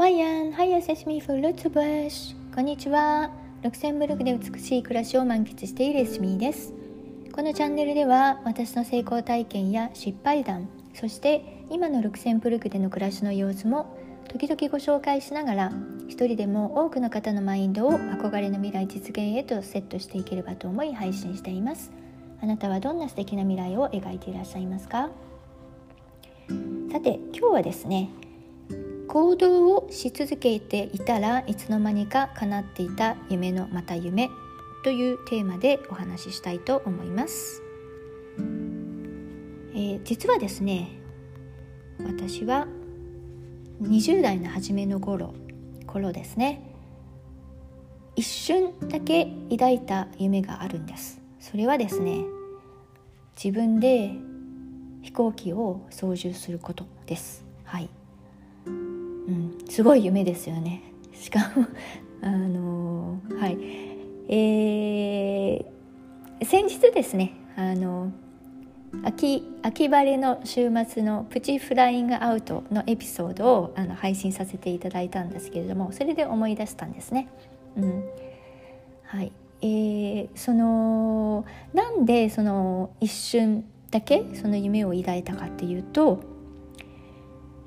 マイアン、ハイアセシミフルーツブッシュ。こんにちは。ルクセンブルクで美しい暮らしを満喫しているエスミです。このチャンネルでは私の成功体験や失敗談、そして今のルクセンブルクでの暮らしの様子も時々ご紹介しながら一人でも多くの方のマインドを憧れの未来実現へとセットしていければと思い配信しています。あなたはどんな素敵な未来を描いていらっしゃいますか？さて今日はですね行動をし続けていたらいつの間にか叶っていた夢のまた夢というテーマでお話ししたいと思います、えー、実はですね私は20代の初めの頃頃ですね一瞬だけ抱いた夢があるんです。それはですね自分で飛行機を操縦することです。はい、すごい夢ですよね。しかも あのー、はい。えー、先日ですねあの秋秋晴れの週末のプチフライングアウトのエピソードをあの配信させていただいたんですけれどもそれで思い出したんですね。うん。はい。えー、そのなんでその一瞬だけその夢を抱いたかっていうと、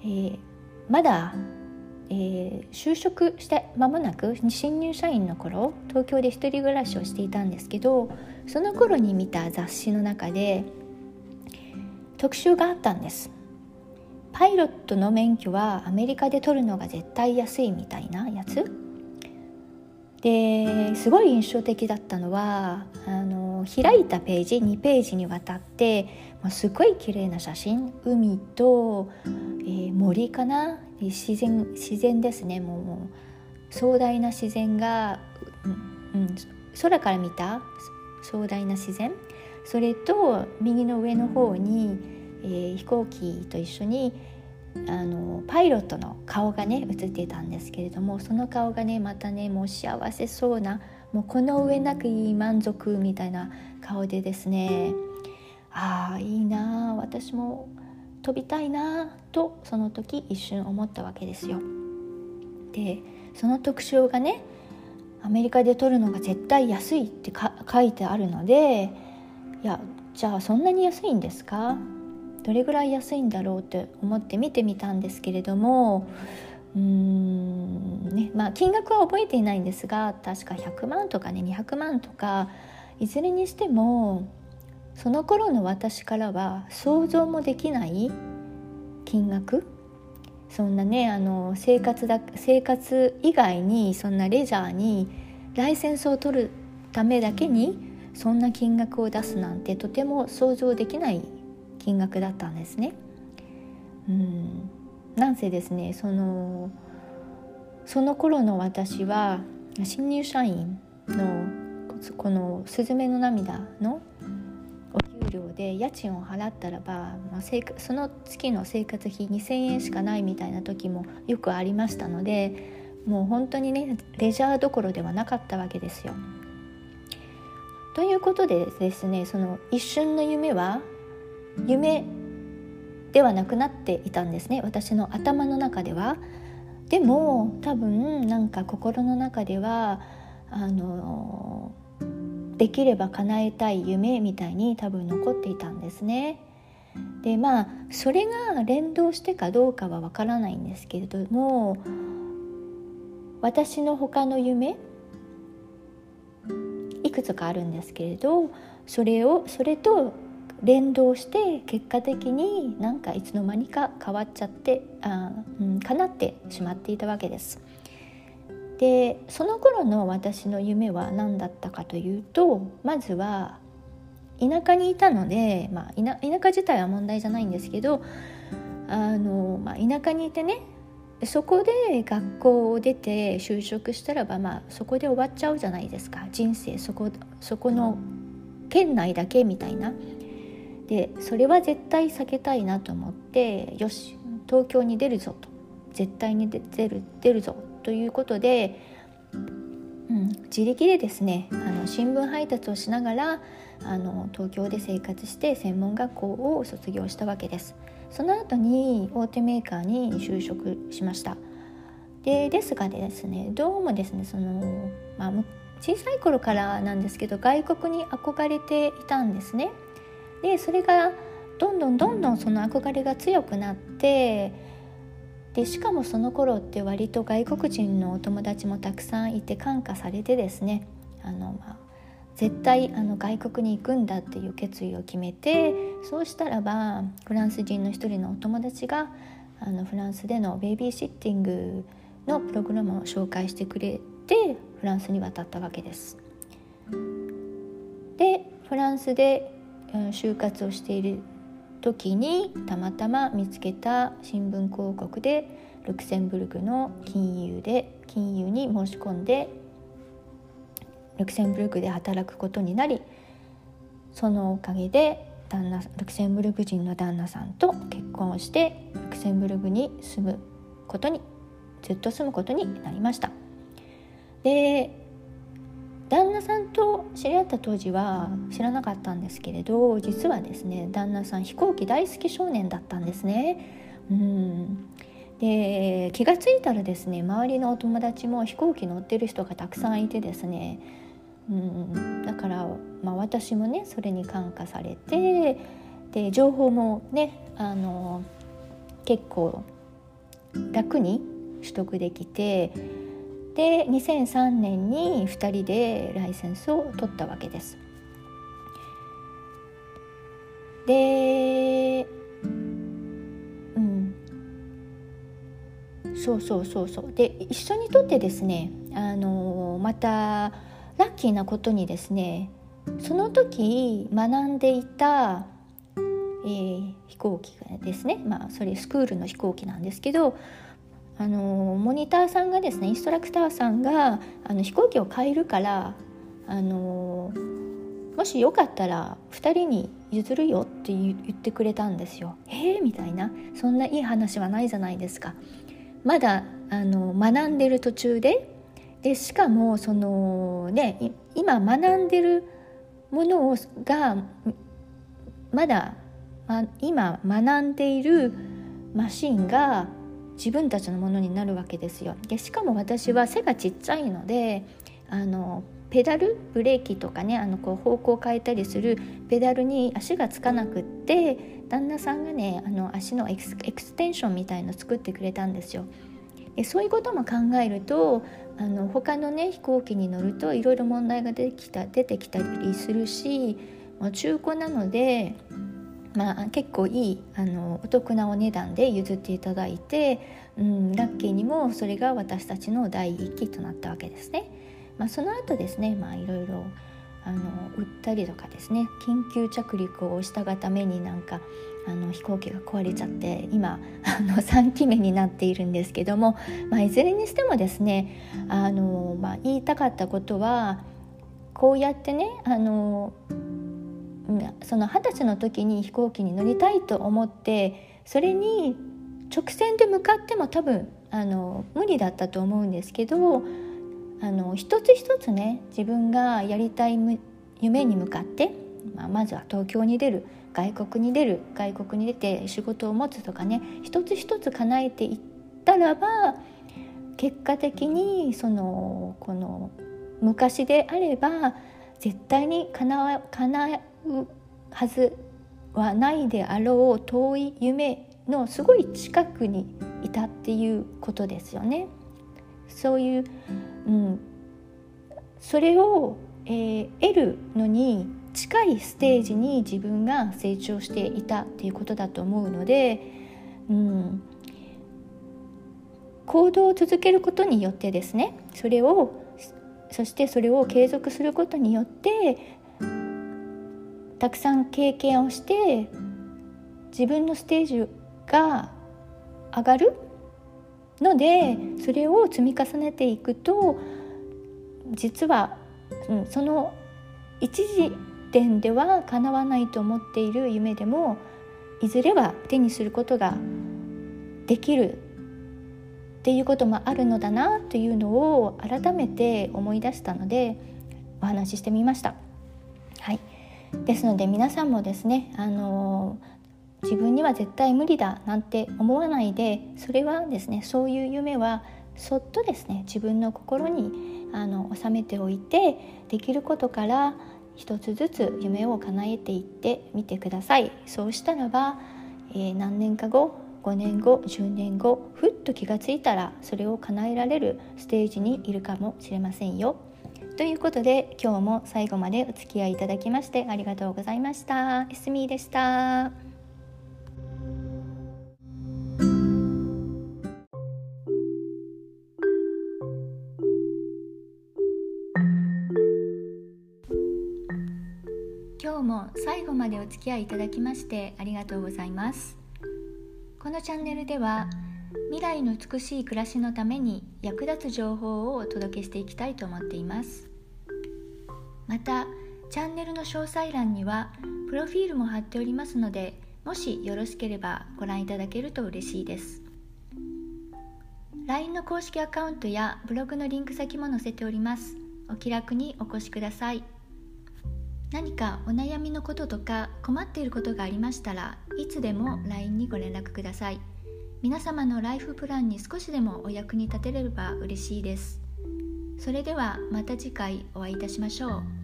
えー、まだ、えー、就職して間もなく新入社員の頃東京で一人暮らしをしていたんですけどその頃に見た雑誌の中で特集があったんです。パイロットの免許はアメリカで取るのが絶対安いみたいなやつ。ですごい印象的だったのはあの開いたページ2ページにわたってもうすごい綺麗な写真海と、えー、森かな。自然自然ですねもう壮大な自然が、うん、空から見た壮大な自然。それと右の上の方に、えー、飛行機と一緒にあのパイロットの顔がね映ってたんですけれどもその顔がねまたねもう幸せそうなもうこの上なくいい満足みたいな顔でですねああいいなあ私も飛びたいなとその時一瞬思ったわけですよ。でその特徴がねアメリカで撮るのが絶対安いって書いてあるのでいやじゃあそんなに安いんですか？どれぐらい安いんだろうって思って見てみたんですけれどもうーんねまあ金額は覚えていないんですが確か100万とかね200万とかいずれにしてもその頃の私からは想像もできない金額そんなねあの生活だ生活以外にそんなレジャーにライセンスを取るためだけにそんな金額を出すなんてとても想像できない金額だったんですね。うんなんせですねそのその頃の私は新入社員のこの「すずめの涙」ので家賃を払ったらば、まあ、その月の生活費2,000円しかないみたいな時もよくありましたのでもう本当にねレジャーどころではなかったわけですよ。ということでですねその一瞬の夢は夢ではなくなっていたんですね私の頭の中では。でも多分なんか心の中ではあのできれば叶えたい夢みたいに多分残っていたんですね。でまあそれが連動してかどうかはわからないんですけれども私の他の夢いくつかあるんですけれどそれをそれと連動して結果的になんかいつの間にか変わっちゃってあ、うん、叶ってしまっていたわけです。でその頃の私の夢は何だったかというとまずは田舎にいたので、まあ、田舎自体は問題じゃないんですけどあの、まあ、田舎にいてねそこで学校を出て就職したらば、まあ、そこで終わっちゃうじゃないですか。人生そこそこの県内だけみたいな。でそれは絶対避けたいなと思ってよし東京に出るぞと。絶対に出る出るぞということで、うん、自力でですねあの新聞配達をしながらあの東京で生活して専門学校を卒業したわけですその後に大手メーカーに就職しましたでですがですねどうもですねその、まあ、小さい頃からなんですけど外国に憧れていたんですね。でそれがどんどんどんどんその憧れが強くなってでしかもその頃って割と外国人のお友達もたくさんいて感化されてですねあの、まあ、絶対あの外国に行くんだっていう決意を決めてそうしたらばフランス人の一人のお友達があのフランスでのベイビーシッティングのプログラムを紹介してくれてフランスに渡ったわけです。でフランスで就活をしている時にたまたま見つけた新聞広告でルクセンブルクの金融で金融に申し込んでルクセンブルクで働くことになりそのおかげで旦那ルクセンブルク人の旦那さんと結婚をしてルクセンブルクに住むことにずっと住むことになりました。で旦那さんと知り合った当時は知らなかったんですけれど実はですね旦那さん飛行機大好き少年だったんですね。うん。で気が付いたらですね周りのお友達も飛行機乗ってる人がたくさんいてですね。うん。だから、まあ、私もねそれに感化されてで情報もねあの結構楽に取得できてで2003年に2人でライセンスを取ったわけです。でうんそうそうそうそうで一緒にとってですねあのまたラッキーなことにですねその時学んでいた、えー、飛行機ですねまあそれスクールの飛行機なんですけどあのモニターさんがですねインストラクターさんがあの飛行機を変えるからあのもしよかったら2人に譲るよって言ってくれたんですよ。え、みたいなそんないい話はないじゃないですか。まだあの学んでる途中ででしかもそのね今学んでるものをがまだ、ま、今学んでいるマシンが自分たちのものになるわけですよ。でしかも私は背がちっちゃいのであのペダルブレーキとかねあのこう方向を変えたりするペダルに足がつかなくって旦那さんがねあの足のエクステンションみたいの作ってくれたんですよ。でそういうことも考えるとあの他のね飛行機に乗るといろいろ問題が出てきた出てきたりするし、まあ、中古なのでまあ、結構いいあのお得なお値段で譲っていただいて、うん、ラッキーにもそれが私たちの第一期となったわけですね。まあ、その後ですね、いろいろ売ったりとかですね緊急着陸をしたがためになんかあの飛行機が壊れちゃって今あの3期目になっているんですけども、まあ、いずれにしてもですねあの、まあ、言いたかったことはこうやってねあのその二十歳の時に飛行機に乗りたいと思ってそれに直線で向かっても多分あの無理だったと思うんですけどあの一つ一つね自分がやりたい夢に向かって、まあ、まずは東京に出る外国に出る外国に出て仕事を持つとかね一つ一つ叶えていったらば結果的にそのこの昔であれば絶対に叶叶うはずはないであろう遠い夢のすごい近くにいたっていうことですよね。そういう、うん、それを、えー、得るのに近いステージに自分が成長していたっていうことだと思うので、うん、行動を続けることによってですねそれをそしてそれを継続することによってたくさん経験をして自分のステージが上がるのでそれを積み重ねていくと実は、うん、その一時点では叶わないと思っている夢でもいずれは手にすることができるっていうこともあるのだなというのを改めて思い出したのでお話ししてみました。ですので皆さんもですねあの自分には絶対無理だなんて思わないでそれはですねそういう夢はそっとですね自分の心にあの収めておいてできることから一つずつ夢を叶えていってみてくださいそうしたらば、えー、何年か後5年後10年後ふっと気がついたらそれを叶えられるステージにいるかもしれませんよ。ということで今日も最後までお付き合いいただきましてありがとうございました。エスミーでした。今日も最後までお付き合いいただきましてありがとうございます。このチャンネルでは未来の美しい暮らしのために役立つ情報をお届けしていきたいと思っています。またチャンネルの詳細欄にはプロフィールも貼っておりますのでもしよろしければご覧いただけると嬉しいです。LINE の公式アカウントやブログのリンク先も載せております。お気楽にお越しください。何かお悩みのこととか困っていることがありましたらいつでも LINE にご連絡ください。皆様のライフプランに少しでもお役に立てれば嬉しいです。それではまた次回お会いいたしましょう。